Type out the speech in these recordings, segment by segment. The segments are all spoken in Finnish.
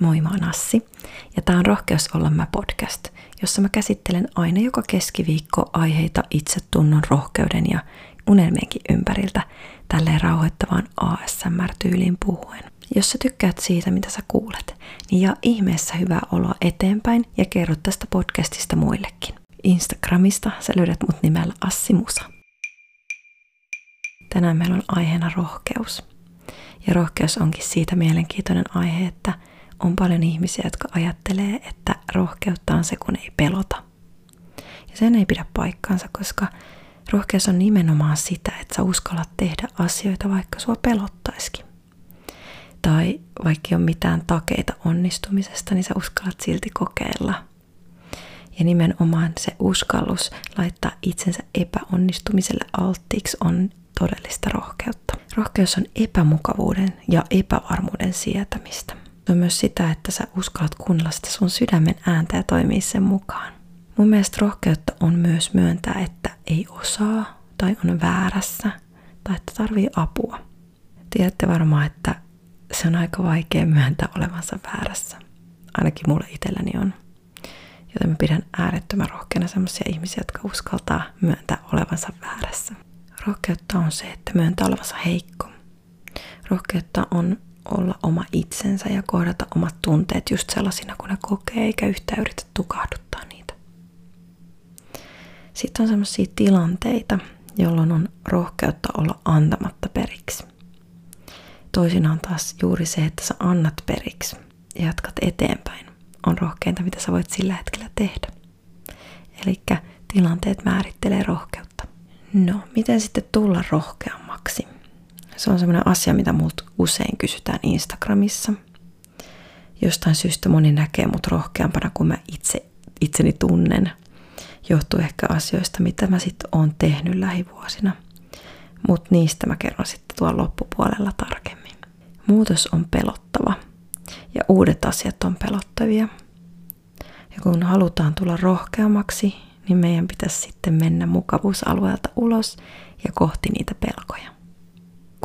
Moi, mä oon Assi ja tää on Rohkeus olla mä podcast, jossa mä käsittelen aina joka keskiviikko aiheita itsetunnon, rohkeuden ja unelmienkin ympäriltä tälleen rauhoittavaan ASMR-tyyliin puhuen. Jos sä tykkäät siitä, mitä sä kuulet, niin jaa ihmeessä hyvää oloa eteenpäin ja kerro tästä podcastista muillekin. Instagramista sä löydät mut nimellä Assi Musa. Tänään meillä on aiheena rohkeus. Ja rohkeus onkin siitä mielenkiintoinen aihe, että on paljon ihmisiä, jotka ajattelee, että rohkeutta on se, kun ei pelota. Ja sen ei pidä paikkaansa, koska rohkeus on nimenomaan sitä, että sä uskallat tehdä asioita, vaikka sua pelottaisikin. Tai vaikka ei ole mitään takeita onnistumisesta, niin sä uskallat silti kokeilla. Ja nimenomaan se uskallus laittaa itsensä epäonnistumiselle alttiiksi on todellista rohkeutta. Rohkeus on epämukavuuden ja epävarmuuden sietämistä. On myös sitä, että sä uskallat kuunnella sitä sun sydämen ääntä ja toimia sen mukaan. Mun mielestä rohkeutta on myös myöntää, että ei osaa tai on väärässä tai että tarvii apua. Tiedätte varmaan, että se on aika vaikea myöntää olevansa väärässä. Ainakin mulle itselläni on. Joten mä pidän äärettömän rohkeana sellaisia ihmisiä, jotka uskaltaa myöntää olevansa väärässä. Rohkeutta on se, että myöntää olevansa heikko. Rohkeutta on olla oma itsensä ja kohdata omat tunteet just sellaisina kuin ne kokee, eikä yhtään yritä tukahduttaa niitä. Sitten on sellaisia tilanteita, jolloin on rohkeutta olla antamatta periksi. Toisinaan taas juuri se, että sä annat periksi ja jatkat eteenpäin, on rohkeinta, mitä sä voit sillä hetkellä tehdä. Eli tilanteet määrittelee rohkeutta. No, miten sitten tulla rohkeammaksi? Se on sellainen asia, mitä multa usein kysytään Instagramissa. Jostain syystä moni näkee mut rohkeampana kuin mä itse, itseni tunnen. Johtuu ehkä asioista, mitä mä sitten oon tehnyt lähivuosina. Mutta niistä mä kerron sitten tuolla loppupuolella tarkemmin. Muutos on pelottava ja uudet asiat on pelottavia. Ja kun halutaan tulla rohkeammaksi, niin meidän pitäisi sitten mennä mukavuusalueelta ulos ja kohti niitä pelkoja.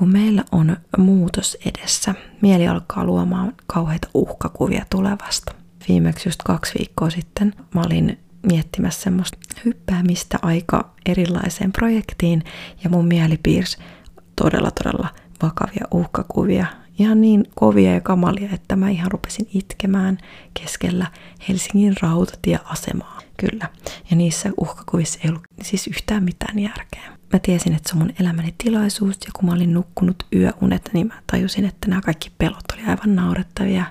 Kun meillä on muutos edessä, mieli alkaa luomaan kauheita uhkakuvia tulevasta. Viimeksi just kaksi viikkoa sitten mä olin miettimässä semmoista hyppäämistä aika erilaiseen projektiin ja mun mieli piirsi todella todella vakavia uhkakuvia. Ihan niin kovia ja kamalia, että mä ihan rupesin itkemään keskellä Helsingin rautatieasemaa. Kyllä. Ja niissä uhkakuvissa ei ollut siis yhtään mitään järkeä mä tiesin, että se on mun elämäni tilaisuus ja kun mä olin nukkunut yöunet, niin mä tajusin, että nämä kaikki pelot oli aivan naurettavia,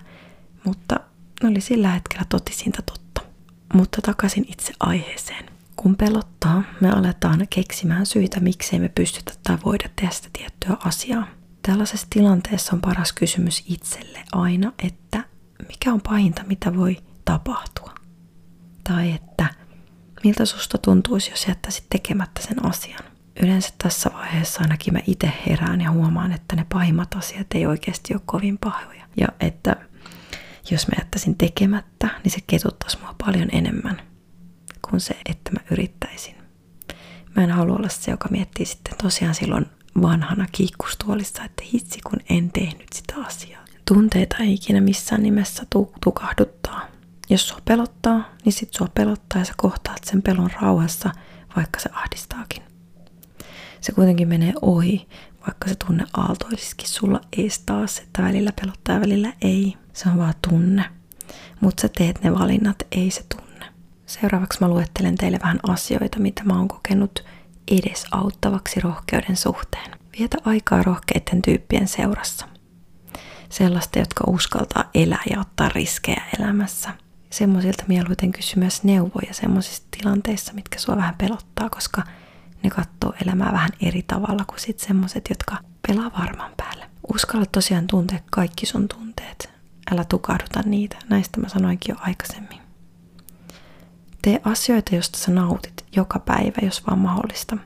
mutta ne oli sillä hetkellä totisinta totta. Mutta takaisin itse aiheeseen. Kun pelottaa, me aletaan keksimään syitä, miksei me pystytä tai voida tehdä sitä tiettyä asiaa. Tällaisessa tilanteessa on paras kysymys itselle aina, että mikä on pahinta, mitä voi tapahtua? Tai että miltä susta tuntuisi, jos jättäisit tekemättä sen asian? Yleensä tässä vaiheessa ainakin mä itse herään ja huomaan, että ne pahimmat asiat ei oikeasti ole kovin pahoja. Ja että jos mä jättäisin tekemättä, niin se ketuttaisi mua paljon enemmän kuin se, että mä yrittäisin. Mä en halua olla se, joka miettii sitten tosiaan silloin vanhana kiikkustuolissa, että hitsi kun en tehnyt sitä asiaa. Tunteita ei ikinä missään nimessä tukahduttaa. Jos sua pelottaa, niin sit sua pelottaa ja sä kohtaat sen pelon rauhassa, vaikka se ahdistaakin se kuitenkin menee ohi, vaikka se tunne aaltoisisikin sulla ees taas, että välillä pelottaa ja välillä ei. Se on vaan tunne. Mutta sä teet ne valinnat, ei se tunne. Seuraavaksi mä luettelen teille vähän asioita, mitä mä oon kokenut edes auttavaksi rohkeuden suhteen. Vietä aikaa rohkeiden tyyppien seurassa. Sellaista, jotka uskaltaa elää ja ottaa riskejä elämässä. Semmoisilta mieluiten kysy myös neuvoja semmoisissa tilanteissa, mitkä sua vähän pelottaa, koska – ne katsoo elämää vähän eri tavalla kuin sit semmoset, jotka pelaa varman päälle. Uskalla tosiaan tuntea kaikki sun tunteet. Älä tukahduta niitä. Näistä mä sanoinkin jo aikaisemmin. Tee asioita, joista sä nautit joka päivä, jos vaan mahdollista.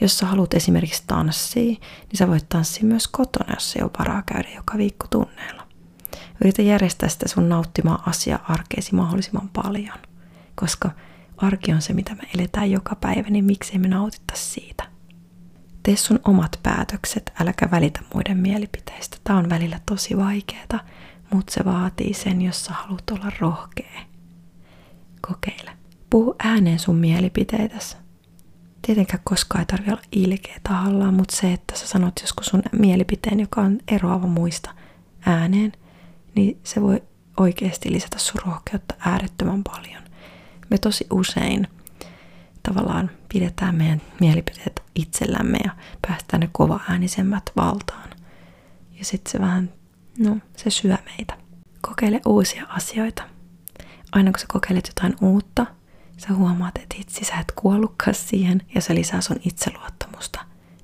Jos sä haluat esimerkiksi tanssia, niin sä voit tanssia myös kotona, jos ei ole varaa käydä joka viikko tunneilla. Yritä järjestää sitä sun nauttimaa asiaa arkeesi mahdollisimman paljon, koska arki on se, mitä me eletään joka päivä, niin miksei me nautita siitä. Tee sun omat päätökset, äläkä välitä muiden mielipiteistä. Tämä on välillä tosi vaikeaa, mutta se vaatii sen, jos sä haluat olla rohkea. Kokeile. Puhu ääneen sun mielipiteitäsi. Tietenkään koskaan ei tarvi olla ilkeä tahallaan, mutta se, että sä sanot joskus sun mielipiteen, joka on eroava muista ääneen, niin se voi oikeasti lisätä sun rohkeutta äärettömän paljon. Me tosi usein tavallaan pidetään meidän mielipiteet itsellämme ja päästään ne kova äänisemmät valtaan. Ja sitten se vähän, no, se syö meitä. Kokeile uusia asioita. Aina kun sä kokeilet jotain uutta, sä huomaat, että itse sä et kuollutkaan siihen ja se lisää sun itseluottamusta,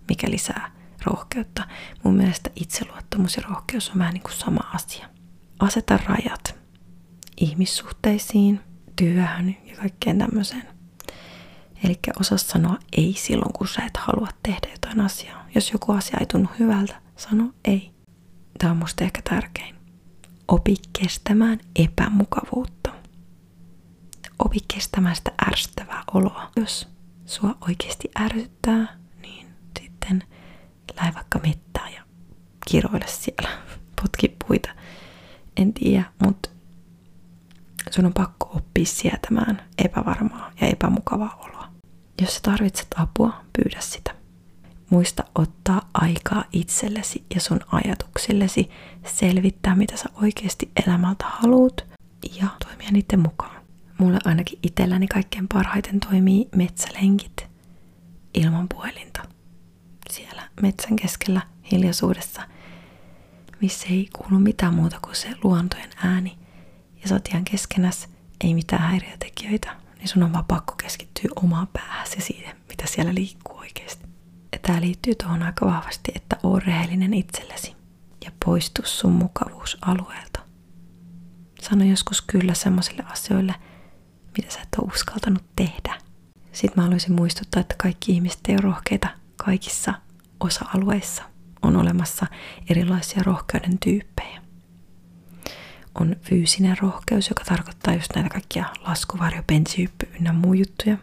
mikä lisää rohkeutta. Mun mielestä itseluottamus ja rohkeus on vähän niin kuin sama asia. Aseta rajat ihmissuhteisiin, työhön ja kaikkeen tämmöiseen. Eli osaa sanoa ei silloin, kun sä et halua tehdä jotain asiaa. Jos joku asia ei tunnu hyvältä, sano ei. Tämä on musta ehkä tärkein. Opi kestämään epämukavuutta. Opi kestämään sitä ärsyttävää oloa. Jos sua oikeasti ärsyttää, niin sitten lähde vaikka mettään ja kiroile siellä. Potki puita. En tiedä, mutta sun on pakko oppia sietämään epävarmaa ja epämukavaa oloa. Jos sä tarvitset apua, pyydä sitä. Muista ottaa aikaa itsellesi ja sun ajatuksillesi selvittää, mitä sä oikeasti elämältä haluut ja toimia niiden mukaan. Mulle ainakin itselläni kaikkein parhaiten toimii metsälenkit ilman puhelinta. Siellä metsän keskellä hiljaisuudessa, missä ei kuulu mitään muuta kuin se luontojen ääni. Ja sä oot ihan keskenäs, ei mitään häiriötekijöitä, niin sun on vaan pakko keskittyä omaan päähäsi siihen, mitä siellä liikkuu oikeasti. Ja tää liittyy tuohon aika vahvasti, että oo rehellinen itsellesi ja poistu sun mukavuusalueelta. Sano joskus kyllä semmoisille asioille, mitä sä et ole uskaltanut tehdä. Sitten mä haluaisin muistuttaa, että kaikki ihmiset ei ole rohkeita kaikissa osa-alueissa. On olemassa erilaisia rohkeuden tyyppejä on fyysinen rohkeus, joka tarkoittaa just näitä kaikkia laskuvarjo, pensihyppy ynnä muu juttuja.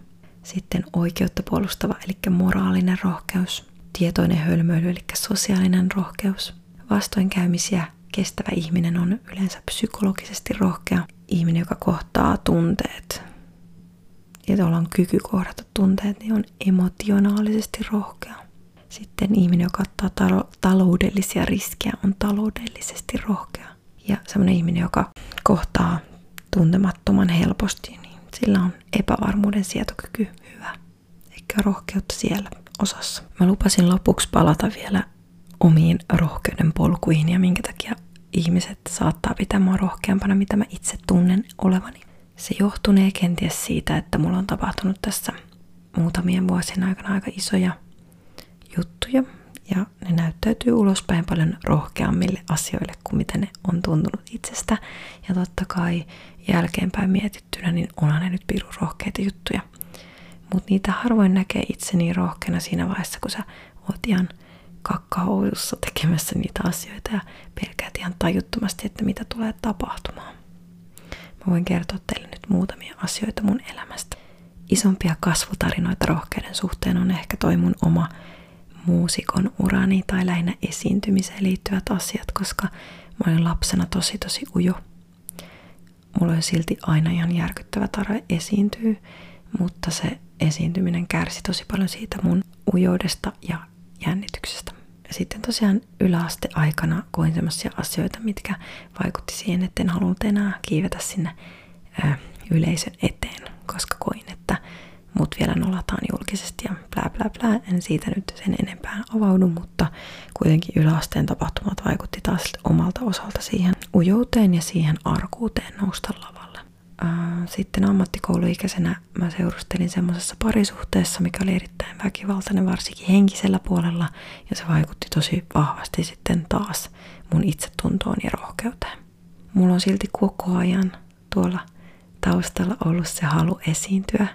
Sitten oikeutta puolustava, eli moraalinen rohkeus. Tietoinen hölmöily, eli sosiaalinen rohkeus. Vastoinkäymisiä kestävä ihminen on yleensä psykologisesti rohkea. Ihminen, joka kohtaa tunteet ja jolla on kyky kohdata tunteet, niin on emotionaalisesti rohkea. Sitten ihminen, joka ottaa taloudellisia riskejä, on taloudellisesti rohkea. Ja semmoinen ihminen, joka kohtaa tuntemattoman helposti, niin sillä on epävarmuuden sietokyky hyvä. Eikä rohkeutta siellä osassa. Mä lupasin lopuksi palata vielä omiin rohkeuden polkuihin ja minkä takia ihmiset saattaa pitää mua rohkeampana, mitä mä itse tunnen olevani. Se johtunee kenties siitä, että mulla on tapahtunut tässä muutamien vuosien aikana aika isoja juttuja, ja ne näyttäytyy ulospäin paljon rohkeammille asioille kuin mitä ne on tuntunut itsestä. Ja totta kai jälkeenpäin mietittynä, niin onhan ne nyt pirun rohkeita juttuja. Mutta niitä harvoin näkee itseni niin rohkeana siinä vaiheessa, kun sä oot ihan kakkaoudussa tekemässä niitä asioita ja pelkäät ihan tajuttomasti, että mitä tulee tapahtumaan. Mä voin kertoa teille nyt muutamia asioita mun elämästä. Isompia kasvutarinoita rohkeuden suhteen on ehkä toi mun oma muusikon urani tai lähinnä esiintymiseen liittyvät asiat, koska mä olin lapsena tosi tosi ujo. Mulla oli silti aina ihan järkyttävä tarve esiintyä, mutta se esiintyminen kärsi tosi paljon siitä mun ujoudesta ja jännityksestä. Ja sitten tosiaan yläasteaikana koin sellaisia asioita, mitkä vaikutti siihen, että en halunnut enää kiivetä sinne ö, yleisön eteen, koska koin, että mut vielä nolataan julkisesti ja blää blää blää. En siitä nyt sen enempää avaudu, mutta kuitenkin yläasteen tapahtumat vaikutti taas omalta osalta siihen ujouteen ja siihen arkuuteen nousta lavalle. Sitten ammattikouluikäisenä mä seurustelin semmoisessa parisuhteessa, mikä oli erittäin väkivaltainen, varsinkin henkisellä puolella, ja se vaikutti tosi vahvasti sitten taas mun itsetuntoon ja rohkeuteen. Mulla on silti koko ajan tuolla taustalla ollut se halu esiintyä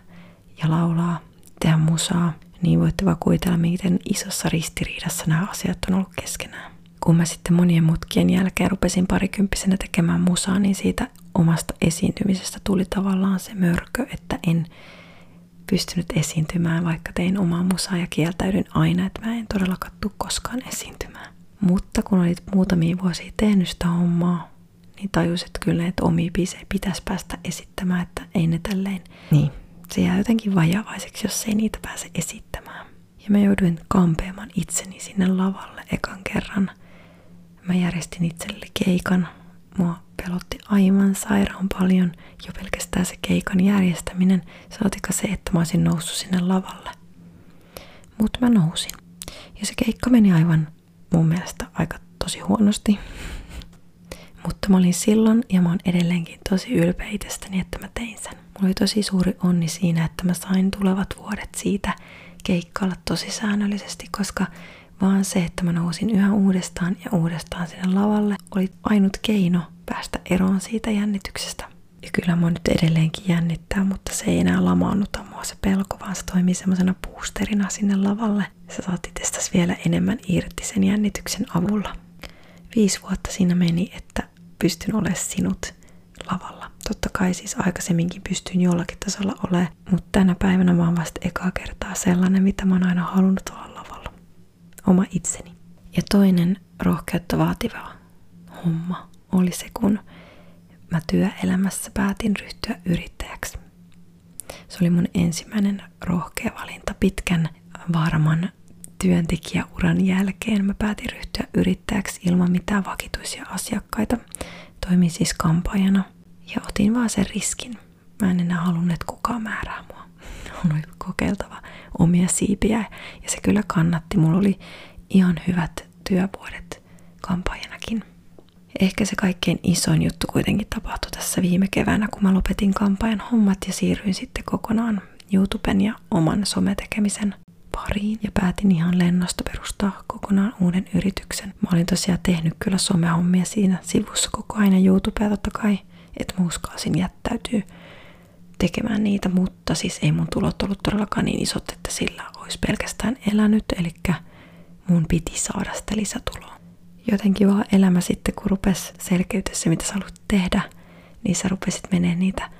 ja laulaa, tehdä musaa, niin voitte vaan kuvitella, miten isossa ristiriidassa nämä asiat on ollut keskenään. Kun mä sitten monien mutkien jälkeen rupesin parikymppisenä tekemään musaa, niin siitä omasta esiintymisestä tuli tavallaan se mörkö, että en pystynyt esiintymään, vaikka tein omaa musaa ja kieltäydyn aina, että mä en todellakaan tule koskaan esiintymään. Mutta kun olit muutamia vuosia tehnyt sitä hommaa, niin tajus, että kyllä että omia biisejä pitäisi päästä esittämään, että ei ne tälleen. Niin, se jää jotenkin vajavaiseksi, jos ei niitä pääse esittämään. Ja mä jouduin kampeamaan itseni sinne lavalle ekan kerran. Mä järjestin itselle keikan. Mua pelotti aivan sairaan paljon jo pelkästään se keikan järjestäminen, saatika se, että mä olisin noussut sinne lavalle. Mutta mä nousin. Ja se keikka meni aivan mun mielestä aika tosi huonosti. Mutta mä olin silloin ja mä oon edelleenkin tosi ylpeä itsestäni, että mä tein sen. Mulla oli tosi suuri onni siinä, että mä sain tulevat vuodet siitä keikkailla tosi säännöllisesti, koska vaan se, että mä nousin yhä uudestaan ja uudestaan sinne lavalle, oli ainut keino päästä eroon siitä jännityksestä. Ja kyllä mä nyt edelleenkin jännittää, mutta se ei enää lamaannuta mua se pelko, vaan se toimii semmoisena boosterina sinne lavalle. Sä saat itsestäsi vielä enemmän irti sen jännityksen avulla. Viisi vuotta siinä meni, että pystyn olemaan sinut lavalla. Totta kai siis aikaisemminkin pystyin jollakin tasolla olemaan, mutta tänä päivänä mä oon vasta ekaa kertaa sellainen, mitä mä oon aina halunnut olla lavalla. Oma itseni. Ja toinen rohkeutta vaativa homma oli se, kun mä työelämässä päätin ryhtyä yrittäjäksi. Se oli mun ensimmäinen rohkea valinta pitkän varman työntekijäuran jälkeen. Mä päätin ryhtyä yrittäjäksi ilman mitään vakituisia asiakkaita. Toimin siis kampaajana ja otin vaan sen riskin. Mä en enää halunnut, että kukaan määrää mua. On kokeiltava omia siipiä ja se kyllä kannatti. Mulla oli ihan hyvät työvuodet kampaajanakin. Ehkä se kaikkein isoin juttu kuitenkin tapahtui tässä viime keväänä, kun mä lopetin kampaajan hommat ja siirryin sitten kokonaan YouTuben ja oman sometekemisen pariin ja päätin ihan lennosta perustaa kokonaan uuden yrityksen. Mä olin tosiaan tehnyt kyllä somehommia siinä sivussa koko ajan YouTubea totta kai, että mä uskalsin jättäytyy tekemään niitä, mutta siis ei mun tulot ollut todellakaan niin isot, että sillä olisi pelkästään elänyt, eli mun piti saada sitä lisätuloa jotenkin vaan elämä sitten, kun rupesi selkeytyä se, mitä sä haluat tehdä, niin sä rupesit menee niitä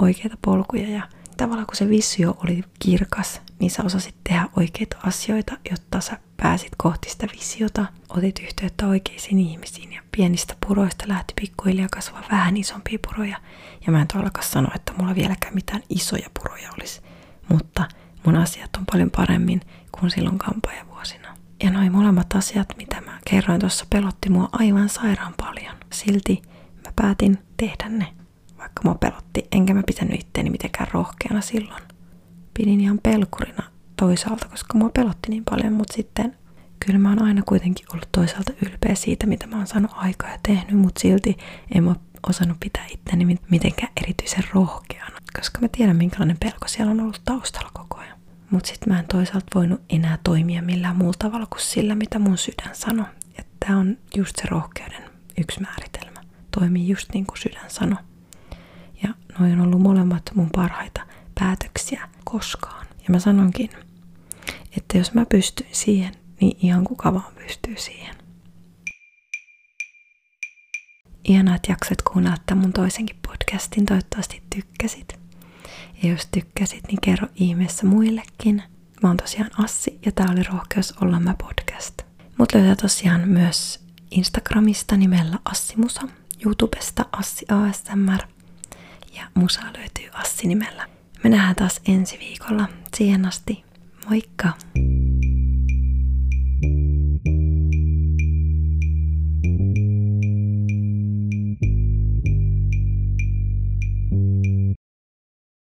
oikeita polkuja ja tavallaan kun se visio oli kirkas, niin sä osasit tehdä oikeita asioita, jotta sä pääsit kohti sitä visiota, otit yhteyttä oikeisiin ihmisiin ja pienistä puroista lähti pikkuhiljaa kasvaa vähän isompia puroja. Ja mä en todellakaan sano, että mulla vieläkään mitään isoja puroja olisi, mutta mun asiat on paljon paremmin kuin silloin kampaajavuosina. Ja noin molemmat asiat, mitä mä kerroin tuossa, pelotti mua aivan sairaan paljon. Silti mä päätin tehdä ne, vaikka mua pelotti, enkä mä pitänyt itteeni mitenkään rohkeana silloin. Pidin ihan pelkurina toisaalta, koska mua pelotti niin paljon, mutta sitten kyllä mä oon aina kuitenkin ollut toisaalta ylpeä siitä, mitä mä oon saanut aikaa ja tehnyt, mutta silti en mä osannut pitää itteni mitenkään erityisen rohkeana, koska mä tiedän minkälainen pelko siellä on ollut taustalla koko ajan. Mutta sitten mä en toisaalta voinut enää toimia millään muulla tavalla kuin sillä, mitä mun sydän sanoi. Ja tää on just se rohkeuden yksi määritelmä. Toimii just niin kuin sydän sanoi. Noin on ollut molemmat mun parhaita päätöksiä koskaan. Ja mä sanonkin, että jos mä pystyn siihen, niin ihan kuka vaan pystyy siihen. Ihanaa, että jaksat kuunnella tämän mun toisenkin podcastin. Toivottavasti tykkäsit. Ja jos tykkäsit, niin kerro ihmeessä muillekin. Mä oon tosiaan Assi ja tää oli Rohkeus olla mä podcast. Mut löytää tosiaan myös Instagramista nimellä Assimusa, YouTubesta Assi ASMR ja musa löytyy Assi nimellä. Me nähdään taas ensi viikolla. Siihen asti, moikka!